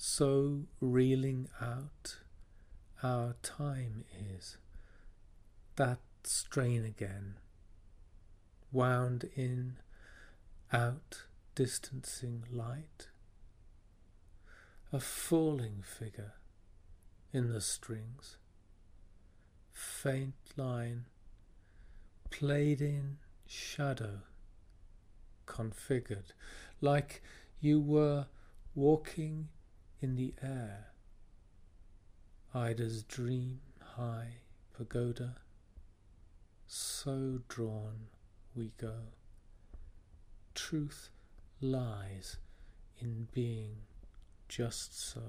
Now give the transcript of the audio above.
so reeling out our time is. That strain again, wound in, out, distancing light. A falling figure in the strings, faint line, played in shadow, configured, like you were walking in the air. Ida's dream high pagoda, so drawn we go. Truth lies in being just so.